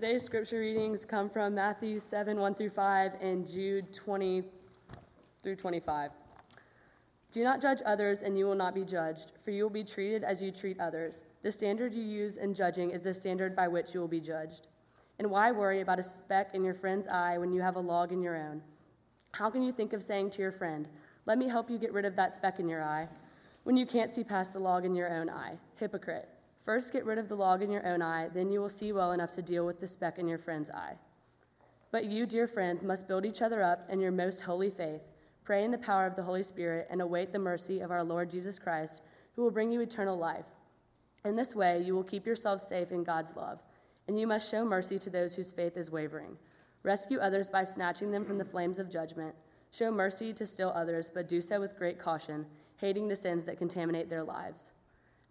Today's scripture readings come from Matthew 7 1 through 5 and Jude 20 through 25. Do not judge others, and you will not be judged, for you will be treated as you treat others. The standard you use in judging is the standard by which you will be judged. And why worry about a speck in your friend's eye when you have a log in your own? How can you think of saying to your friend, Let me help you get rid of that speck in your eye, when you can't see past the log in your own eye? Hypocrite. First get rid of the log in your own eye, then you will see well enough to deal with the speck in your friend's eye. But you, dear friends, must build each other up in your most holy faith Pray in the power of the Holy Spirit and await the mercy of our Lord Jesus Christ, who will bring you eternal life. In this way, you will keep yourselves safe in God's love, and you must show mercy to those whose faith is wavering. Rescue others by snatching them from the flames of judgment. Show mercy to still others, but do so with great caution, hating the sins that contaminate their lives.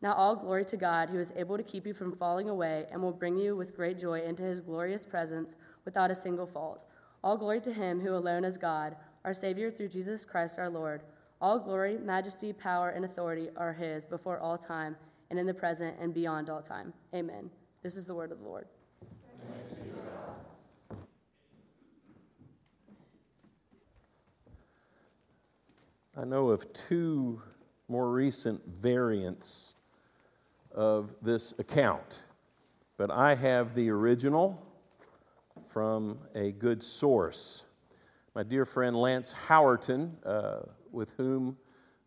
Now, all glory to God, who is able to keep you from falling away and will bring you with great joy into his glorious presence without a single fault. All glory to him who alone is God our Savior, through Jesus Christ our Lord. All glory, majesty, power, and authority are His before all time, and in the present and beyond all time. Amen. This is the word of the Lord. I know of two more recent variants of this account, but I have the original from a good source my dear friend Lance Howerton, uh, with whom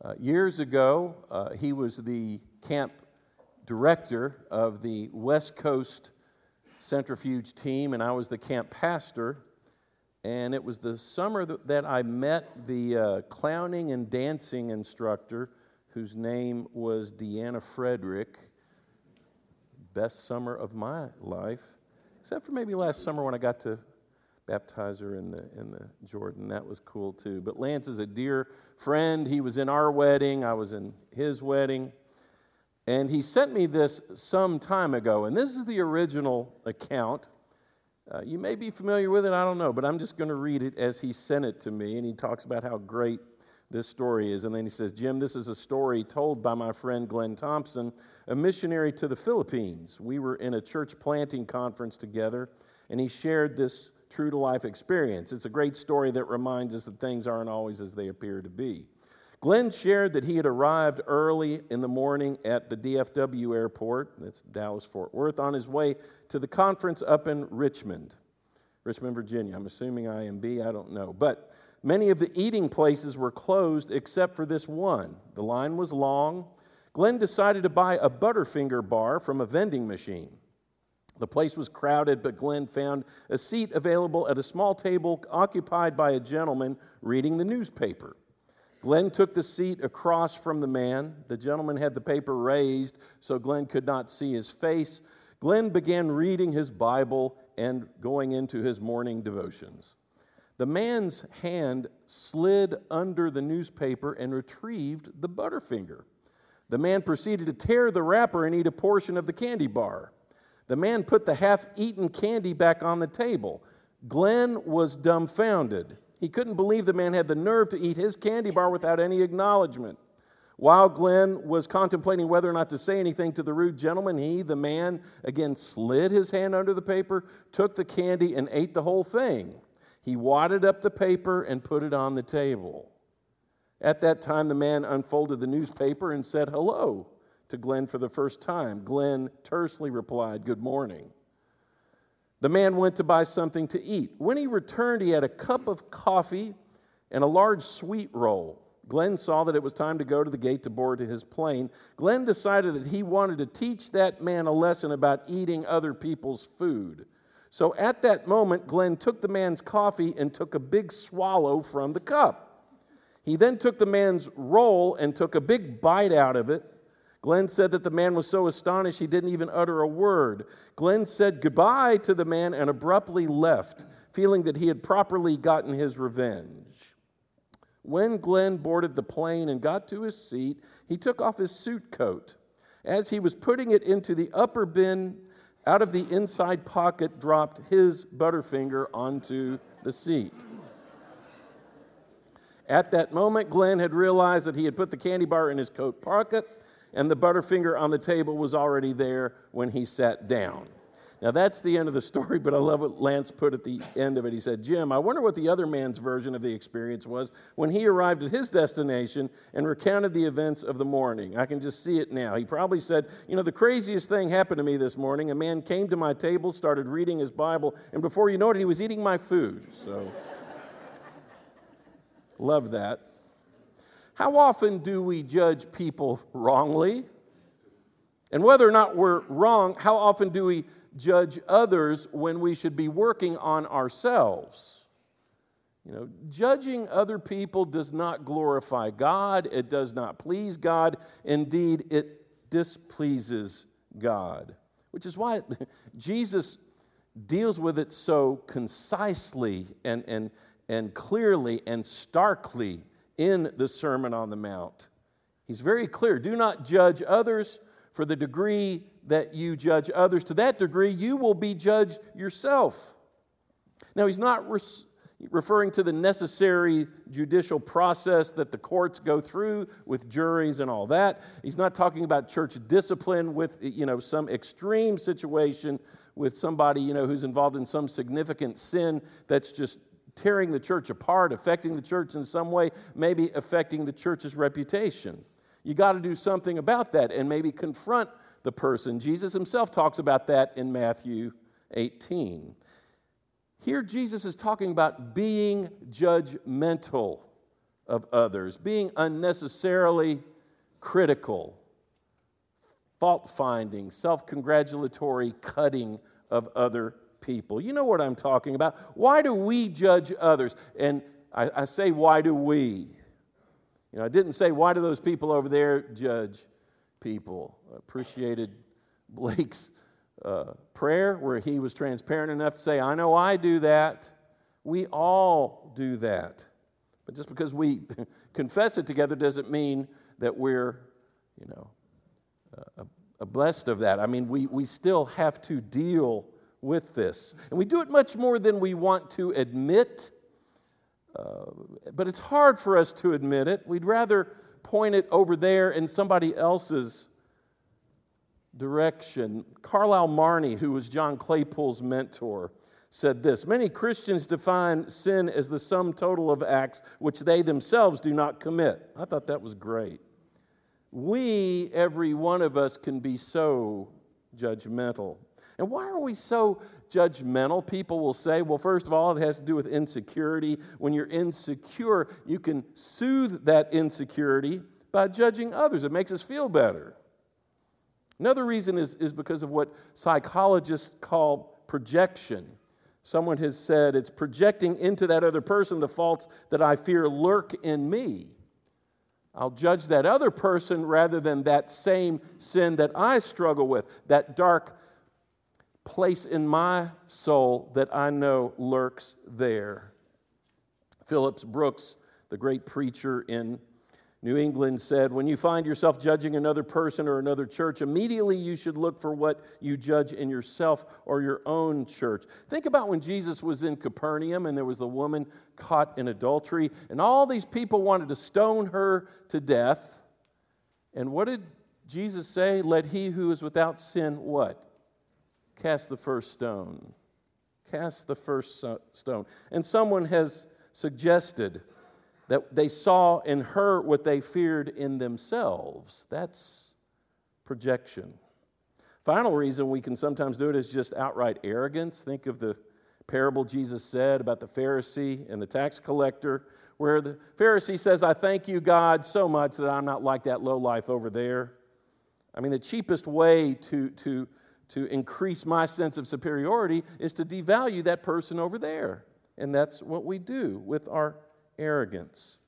uh, years ago uh, he was the camp director of the West Coast centrifuge team, and I was the camp pastor. And it was the summer that, I met the uh, clowning and dancing instructor, whose name was Deanna Frederick. Best summer of my life, except for maybe last summer when I got to baptize her in the in the Jordan. That was cool too. But Lance is a dear friend. He was in our wedding. I was in his wedding. And he sent me this some time ago, and this is the original account. Uh, you may be familiar with it, I don't know, but I'm just going to read it as he sent it to me. And he talks about how great this story is. And then he says, Jim, this is a story told by my friend Glenn Thompson, a missionary to the Philippines. We were in a church planting conference together, and he shared this true to life experience. It's a great story that reminds us that things aren't always as they appear to be. Glenn shared that he had arrived early in the morning at the DFW airport, that's Dallas Fort Worth, on his way to the conference up in Richmond, Richmond, Virginia. I'm assuming IMB, I don't know. But many of the eating places were closed except for this one. The line was long. Glenn decided to buy a Butterfinger bar from a vending machine. The place was crowded, but Glenn found a seat available at a small table occupied by a gentleman reading the newspaper. Glenn took the seat across from the man. The gentleman had the paper raised so Glenn could not see his face. Glenn began reading his Bible and going into his morning devotions. The man's hand slid under the newspaper and retrieved the Butterfinger. The man proceeded to tear the wrapper and eat a portion of the candy bar. The man put the half eaten candy back on the table. Glenn was dumbfounded. He couldn't believe the man had the nerve to eat his candy bar without any acknowledgement. While Glenn was contemplating whether or not to say anything to the rude gentleman, he, the man, again slid his hand under the paper, took the candy, and ate the whole thing. He wadded up the paper and put it on the table. At that time, the man unfolded the newspaper and said hello to Glenn for the first time. Glenn tersely replied, Good morning. The man went to buy something to eat. When he returned, he had a cup of coffee and a large sweet roll. Glenn saw that it was time to go to the gate to board his plane. Glenn decided that he wanted to teach that man a lesson about eating other people's food. So at that moment, Glenn took the man's coffee and took a big swallow from the cup. He then took the man's roll and took a big bite out of it Glenn said that the man was so astonished he didn't even utter a word. Glenn said goodbye to the man and abruptly left, feeling that he had properly gotten his revenge. When Glenn boarded the plane and got to his seat, he took off his suit coat. As he was putting it into the upper bin, out of the inside pocket dropped his Butterfinger onto the seat. At that moment, Glenn had realized that he had put the candy bar in his coat pocket and the Butterfinger on the table was already there when he sat down. Now, that's the end of the story, but I love what Lance put at the end of it. He said, Jim, I wonder what the other man's version of the experience was when he arrived at his destination and recounted the events of the morning. I can just see it now. He probably said, You know, the craziest thing happened to me this morning. A man came to my table, started reading his Bible, and before you know it, he was eating my food. So, love that. How often do we judge people wrongly? And whether or not we're wrong, how often do we judge others when we should be working on ourselves. You know, judging other people does not glorify God, it does not please God. Indeed, it displeases God, which is why Jesus deals with it so concisely and, and, and clearly and starkly in the Sermon on the Mount. He's very clear do not judge others for the degree that you judge others, to that degree, you will be judged yourself. Now, he's not referring to the necessary judicial process that the courts go through with juries and all that. He's not talking about church discipline with, you know, some extreme situation with somebody, you know, who's involved in some significant sin that's just tearing the church apart, affecting the church in some way, maybe affecting the church's reputation. You got to do something about that and maybe confront the person. Jesus himself talks about that in Matthew 18. Here, Jesus is talking about being judgmental of others, being unnecessarily critical, fault finding, self congratulatory cutting of other people. You know what I'm talking about. Why do we judge others? And I, I say, why do we? You know, I didn't say, why do those people over there judge people? Appreciated Blake's uh, prayer where he was transparent enough to say, I know I do that. We all do that. But just because we confess it together doesn't mean that we're, you know, uh, blessed of that. I mean, we, we still have to deal with this. And we do it much more than we want to admit uh, but it's hard for us to admit it. We'd rather point it over there in somebody else's direction. Carlyle Marney, who was John Claypool's mentor, said this Many Christians define sin as the sum total of acts which they themselves do not commit. I thought that was great. We, every one of us, can be so judgmental. And why are we so judgmental? People will say, well, first of all, it has to do with insecurity. When you're insecure, you can soothe that insecurity by judging others. It makes us feel better. Another reason is, is because of what psychologists call projection. Someone has said it's projecting into that other person the faults that I fear lurk in me. I'll judge that other person rather than that same sin that I struggle with, that dark place in my soul that I know lurks there. Phillips Brooks, the great preacher in New England, said, When you find yourself judging another person or another church, immediately you should look for what you judge in yourself or your own church. Think about when Jesus was in Capernaum and there was the woman caught in adultery, and all these people wanted to stone her to death. And what did Jesus say? Let he who is without sin what? Cast the first stone. Cast the first stone. And someone has suggested that they saw in her what they feared in themselves. That's projection. Final reason we can sometimes do it is just outright arrogance. Think of the parable Jesus said about the Pharisee and the tax collector, where the Pharisee says, I thank you, God, so much that I'm not like that low life over there. I mean, the cheapest way to, to to increase my sense of superiority is to devalue that person over there. And that's what we do with our arrogance.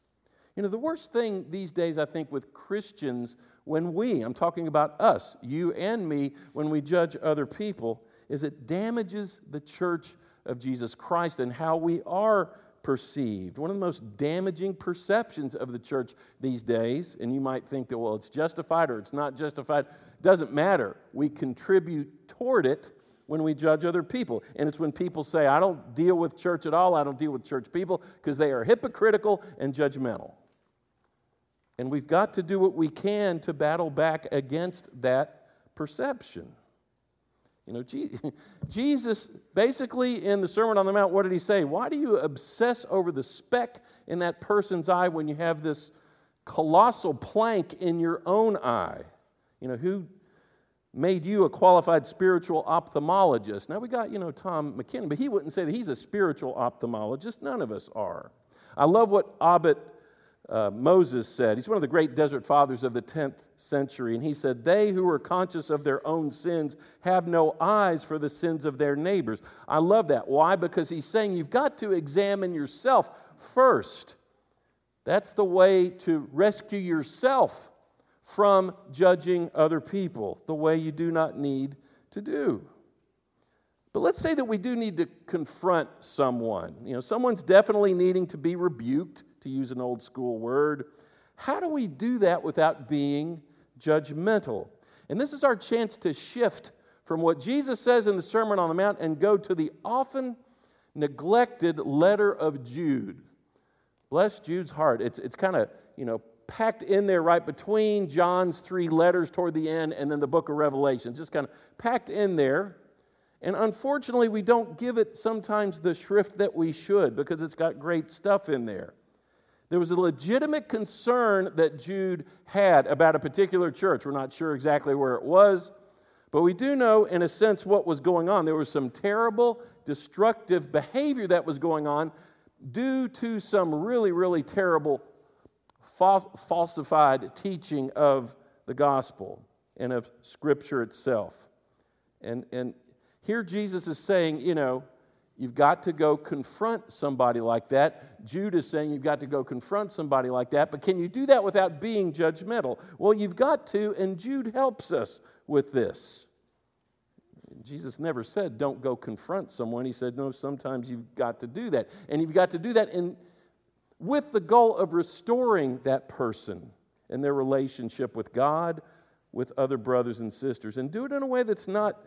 You know, the worst thing these days, I think, with Christians, when we, I'm talking about us, you and me, when we judge other people, is it damages the church of Jesus Christ and how we are perceived. One of the most damaging perceptions of the church these days, and you might think that, well, it's justified or it's not justified. Doesn't matter. We contribute toward it when we judge other people. And it's when people say, I don't deal with church at all, I don't deal with church people, because they are hypocritical and judgmental. And we've got to do what we can to battle back against that perception. You know, Jesus basically in the Sermon on the Mount, what did he say? Why do you obsess over the speck in that person's eye when you have this colossal plank in your own eye? You know, who made you a qualified spiritual ophthalmologist? Now we got, you know, Tom McKinnon, but he wouldn't say that he's a spiritual ophthalmologist. None of us are. I love what Abbot uh, Moses said. He's one of the great desert fathers of the 10th century. And he said, They who are conscious of their own sins have no eyes for the sins of their neighbors. I love that. Why? Because he's saying you've got to examine yourself first. That's the way to rescue yourself from judging other people, the way you do not need to do. But let's say that we do need to confront someone. You know, someone's definitely needing to be rebuked to use an old school word. How do we do that without being judgmental? And this is our chance to shift from what Jesus says in the Sermon on the Mount and go to the often neglected letter of Jude. Bless Jude's heart. It's, it's kind of, you know, packed in there right between John's three letters toward the end and then the book of Revelation. Just kind of packed in there. And unfortunately, we don't give it sometimes the shrift that we should because it's got great stuff in there. There was a legitimate concern that Jude had about a particular church. We're not sure exactly where it was, but we do know, in a sense, what was going on. There was some terrible, destructive behavior that was going on due to some really, really terrible falsified teaching of the gospel and of Scripture itself. And, and here Jesus is saying, you know, You've got to go confront somebody like that. Jude is saying you've got to go confront somebody like that, but can you do that without being judgmental? Well, you've got to, and Jude helps us with this. Jesus never said, don't go confront someone. He said, no, sometimes you've got to do that. And you've got to do that in, with the goal of restoring that person and their relationship with God, with other brothers and sisters, and do it in a way that's not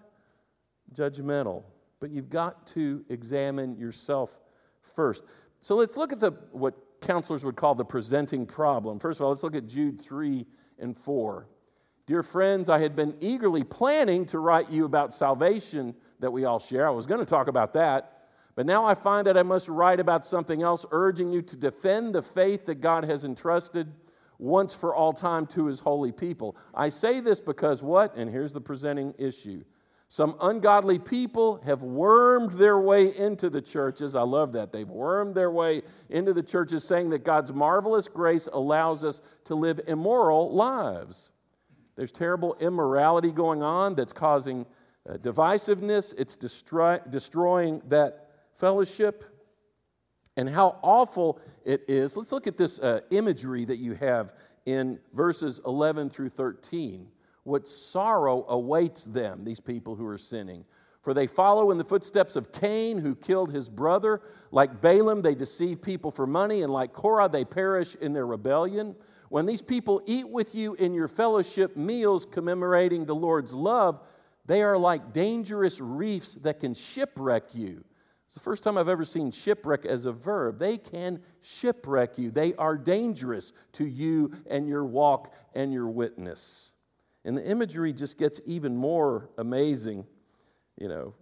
judgmental but you've got to examine yourself first. So let's look at the what counselors would call the presenting problem. First of all, let's look at Jude 3 and 4. Dear friends, I had been eagerly planning to write you about salvation that we all share. I was going to talk about that, but now I find that I must write about something else, urging you to defend the faith that God has entrusted once for all time to his holy people. I say this because what? And here's the presenting issue. Some ungodly people have wormed their way into the churches. I love that. They've wormed their way into the churches, saying that God's marvelous grace allows us to live immoral lives. There's terrible immorality going on that's causing uh, divisiveness, it's destroy, destroying that fellowship. And how awful it is. Let's look at this uh, imagery that you have in verses 11 through 13 what sorrow awaits them, these people who are sinning. For they follow in the footsteps of Cain, who killed his brother. Like Balaam, they deceive people for money, and like Korah, they perish in their rebellion. When these people eat with you in your fellowship meals commemorating the Lord's love, they are like dangerous reefs that can shipwreck you. It's the first time I've ever seen shipwreck as a verb. They can shipwreck you, they are dangerous to you and your walk and your witness. And the imagery just gets even more amazing, you know.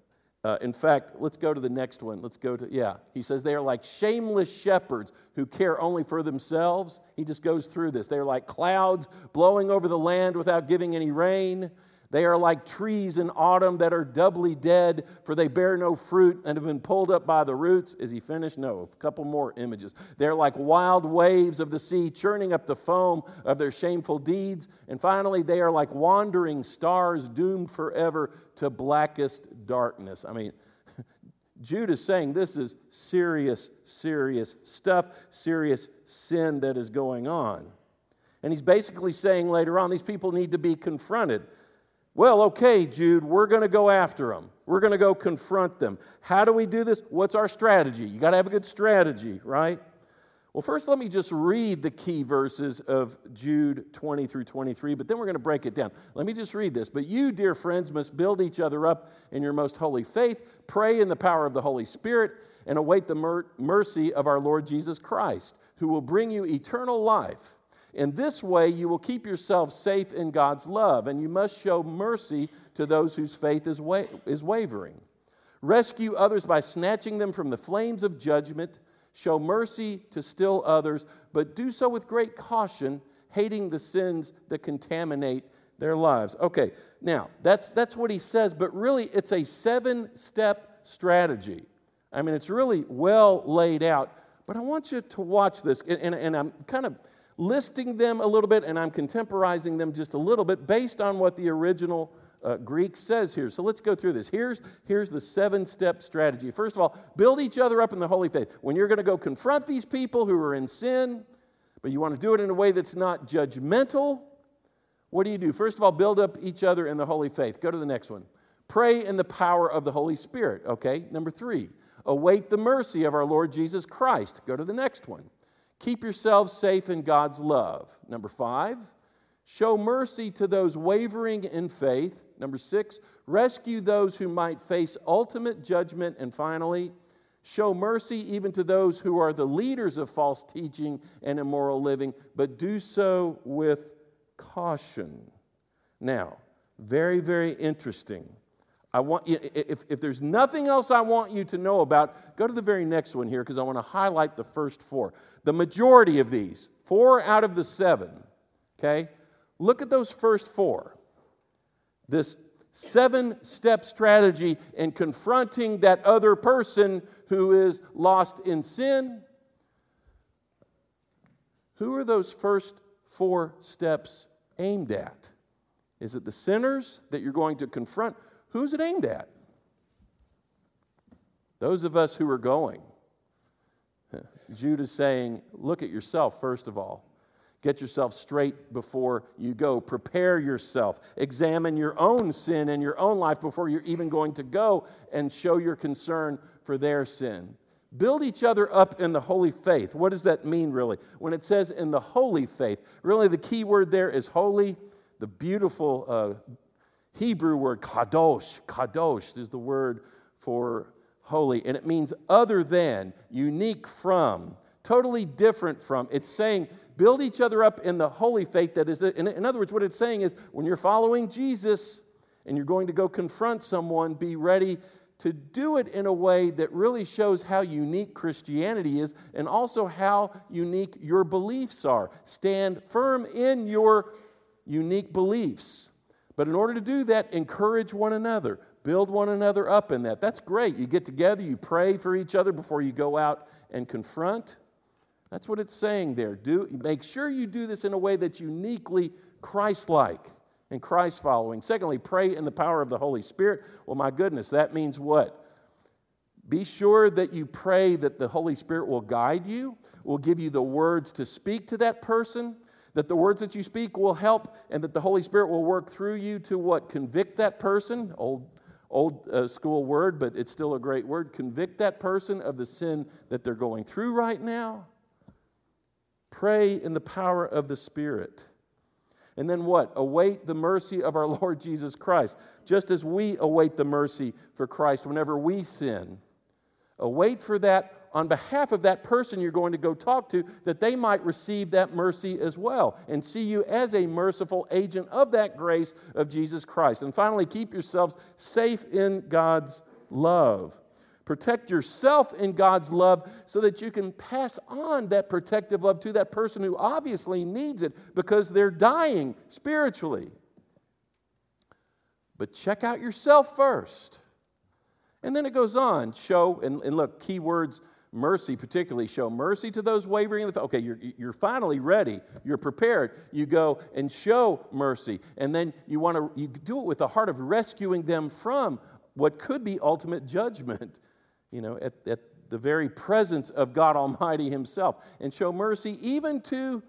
Uh, in fact, let's go to the next one. Let's go to, yeah. He says they are like shameless shepherds who care only for themselves. He just goes through this. They're like clouds blowing over the land without giving any rain. They are like trees in autumn that are doubly dead, for they bear no fruit and have been pulled up by the roots. Is he finished? No, a couple more images. They're like wild waves of the sea, churning up the foam of their shameful deeds. And finally, they are like wandering stars doomed forever to blackest darkness. I mean, Jude is saying this is serious, serious stuff, serious sin that is going on. And he's basically saying later on, these people need to be confronted. Well, okay, Jude, we're going to go after them. We're going to go confront them. How do we do this? What's our strategy? You got to have a good strategy, right? Well, first, let me just read the key verses of Jude 20 through 23, but then we're going to break it down. Let me just read this. But you, dear friends, must build each other up in your most holy faith, pray in the power of the Holy Spirit, and await the mer- mercy of our Lord Jesus Christ, who will bring you eternal life. In this way, you will keep yourself safe in God's love, and you must show mercy to those whose faith is, wa- is wavering. Rescue others by snatching them from the flames of judgment. Show mercy to still others, but do so with great caution, hating the sins that contaminate their lives. Okay, now that's, that's what he says, but really it's a seven step strategy. I mean, it's really well laid out, but I want you to watch this, and, and, and I'm kind of listing them a little bit and I'm contemporizing them just a little bit based on what the original uh, Greek says here. So let's go through this. Here's, here's the seven step strategy. First of all, build each other up in the holy faith. When you're going to go confront these people who are in sin, but you want to do it in a way that's not judgmental, what do you do? First of all, build up each other in the holy faith. Go to the next one. Pray in the power of the Holy Spirit. Okay, number three. Await the mercy of our Lord Jesus Christ. Go to the next one. Keep yourselves safe in God's love. Number five, show mercy to those wavering in faith. Number six, rescue those who might face ultimate judgment. And finally, show mercy even to those who are the leaders of false teaching and immoral living, but do so with caution. Now, very, very interesting. I want if, if there's nothing else I want you to know about, go to the very next one here because I want to highlight the first four. The majority of these, four out of the seven, okay? Look at those first four. This seven step strategy in confronting that other person who is lost in sin. Who are those first four steps aimed at? Is it the sinners that you're going to confront? Who's it aimed at? Those of us who are going. Jude is saying, look at yourself, first of all. Get yourself straight before you go. Prepare yourself. Examine your own sin and your own life before you're even going to go and show your concern for their sin. Build each other up in the holy faith. What does that mean, really? When it says in the holy faith, really the key word there is holy. The beautiful uh, Hebrew word kadosh, kadosh is the word for holy, and it means other than, unique from, totally different from. It's saying build each other up in the holy faith that is, in, other words, what it's saying is when you're following Jesus and you're going to go confront someone, be ready to do it in a way that really shows how unique Christianity is and also how unique your beliefs are. Stand firm in your unique beliefs. But in order to do that, encourage one another, build one another up in that. That's great. You get together, you pray for each other before you go out and confront. That's what it's saying there. Do make sure you do this in a way that's uniquely Christ-like and Christ following. Secondly, pray in the power of the Holy Spirit. Well, my goodness, that means what? Be sure that you pray that the Holy Spirit will guide you, will give you the words to speak to that person, that the words that you speak will help and that the Holy Spirit will work through you to what? Convict that person. Old, old uh, school word, but it's still a great word. Convict that person of the sin that they're going through right now. Pray in the power of the Spirit. And then what? Await the mercy of our Lord Jesus Christ, just as we await the mercy for Christ whenever we sin. Await for that on behalf of that person you're going to go talk to, that they might receive that mercy as well and see you as a merciful agent of that grace of Jesus Christ. And finally, keep yourselves safe in God's love. Protect yourself in God's love so that you can pass on that protective love to that person who obviously needs it because they're dying spiritually. But check out yourself first. And then it goes on show, and, and look, key words mercy particularly show mercy to those wavering in the faith okay you're, you're finally ready. You're prepared. You go and show mercy. And then you want to you do it with the heart of rescuing them from what could be ultimate judgment you know at, at the very presence of god almighty himself. And show mercy even to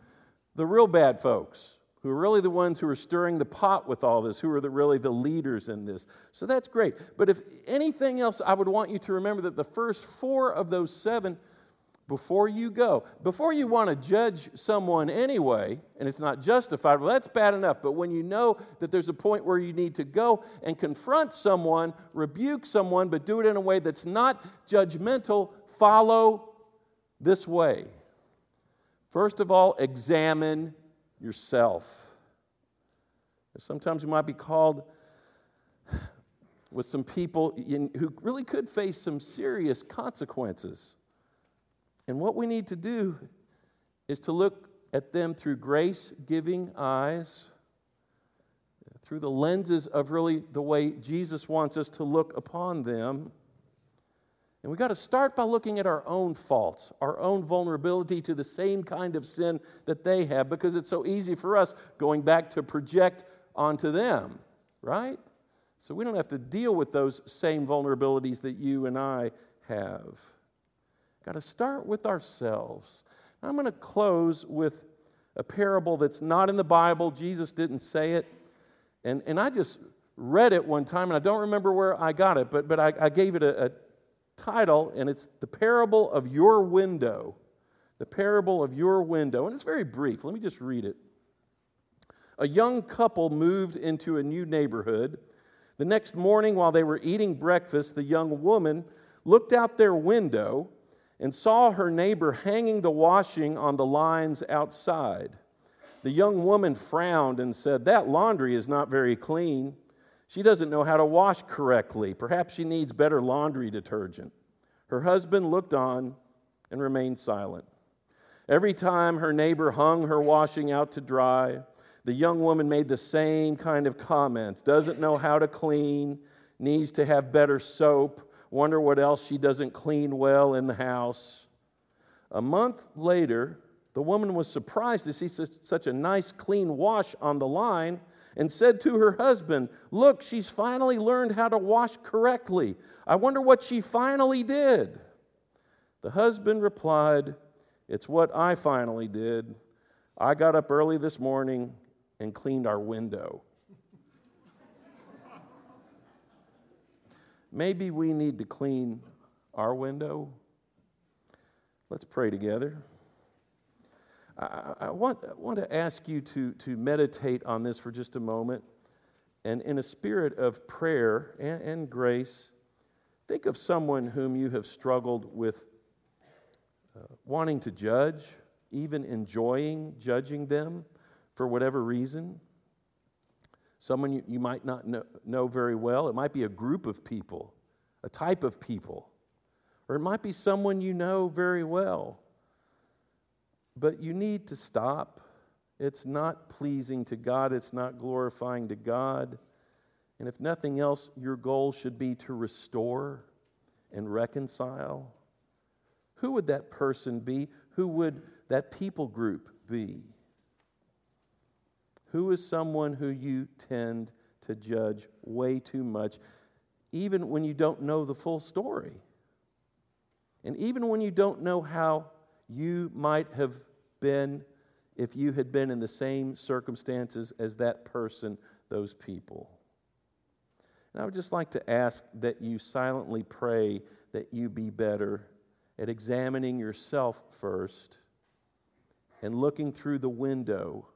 the real bad folks who are really the ones who are stirring the pot with all this, who are the, really the leaders in this. So that's great. But if anything else, I would want you to remember that the first four of those seven, before you go, before you want to judge someone anyway, and it's not justified, well, that's bad enough. But when you know that there's a point where you need to go and confront someone, rebuke someone, but do it in a way that's not judgmental, follow this way. First of all, examine yourself. Sometimes you might be called with some people in, who really could face some serious consequences. And what we need to do is to look at them through grace giving eyes, through the lenses of really the way Jesus wants us to look upon them. And we've got to start by looking at our own faults, our own vulnerability to the same kind of sin that they have, because it's so easy for us going back to project onto them, right? So we don't have to deal with those same vulnerabilities that you and I have. Got to start with ourselves. I'm going to close with a parable that's not in the Bible. Jesus didn't say it. And, and I just read it one time, and I don't remember where I got it, but, but I, I gave it a, a title, and it's The Parable of Your Window. The Parable of Your Window. And it's very brief. Let me just read it. A young couple moved into a new neighborhood. The next morning, while they were eating breakfast, the young woman looked out their window and saw her neighbor hanging the washing on the lines outside. The young woman frowned and said, That laundry is not very clean. She doesn't know how to wash correctly. Perhaps she needs better laundry detergent. Her husband looked on and remained silent. Every time her neighbor hung her washing out to dry, the young woman made the same kind of comments doesn't know how to clean, needs to have better soap, wonder what else she doesn't clean well in the house. A month later, the woman was surprised to see such a nice, clean wash on the line and said to her husband, Look, she's finally learned how to wash correctly. I wonder what she finally did. The husband replied, It's what I finally did. I got up early this morning and cleaned our window. Maybe we need to clean our window. Let's pray together. I, I, want, I want to ask you to, to meditate on this for just a moment. And in a spirit of prayer and, and grace, think of someone whom you have struggled with uh, wanting to judge, even enjoying judging them for whatever reason. Someone you, you might not know, know very well. It might be a group of people, a type of people. Or it might be someone you know very well. But you need to stop. It's not pleasing to God, it's not glorifying to God. And if nothing else, your goal should be to restore and reconcile. Who would that person be? Who would that people group be? Who is someone who you tend to judge way too much, even when you don't know the full story? And even when you don't know how you might have been if you had been in the same circumstances as that person, those people. And I would just like to ask that you silently pray that you be better at examining yourself first and looking through the window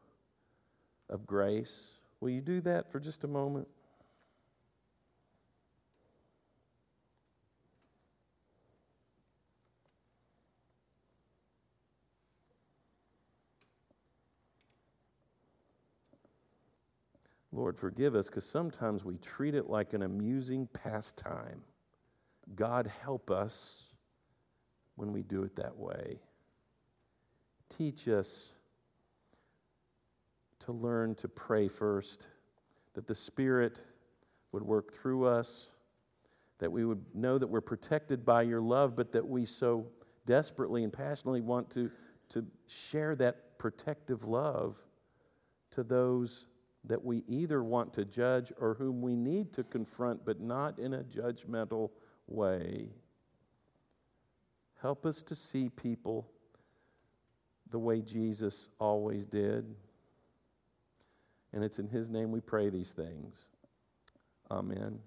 of grace. Will you do that for just a moment? Lord, forgive us because sometimes we treat it like an amusing pastime. God, help us when we do it that way. Teach us to learn to pray first, that the Spirit would work through us, that we would know that we're protected by your love, but that we so desperately and passionately want to, to share that protective love to those that we either want to judge or whom we need to confront, but not in a judgmental way. Help us to see people the way Jesus always did. And it's in His name we pray these things. Amen.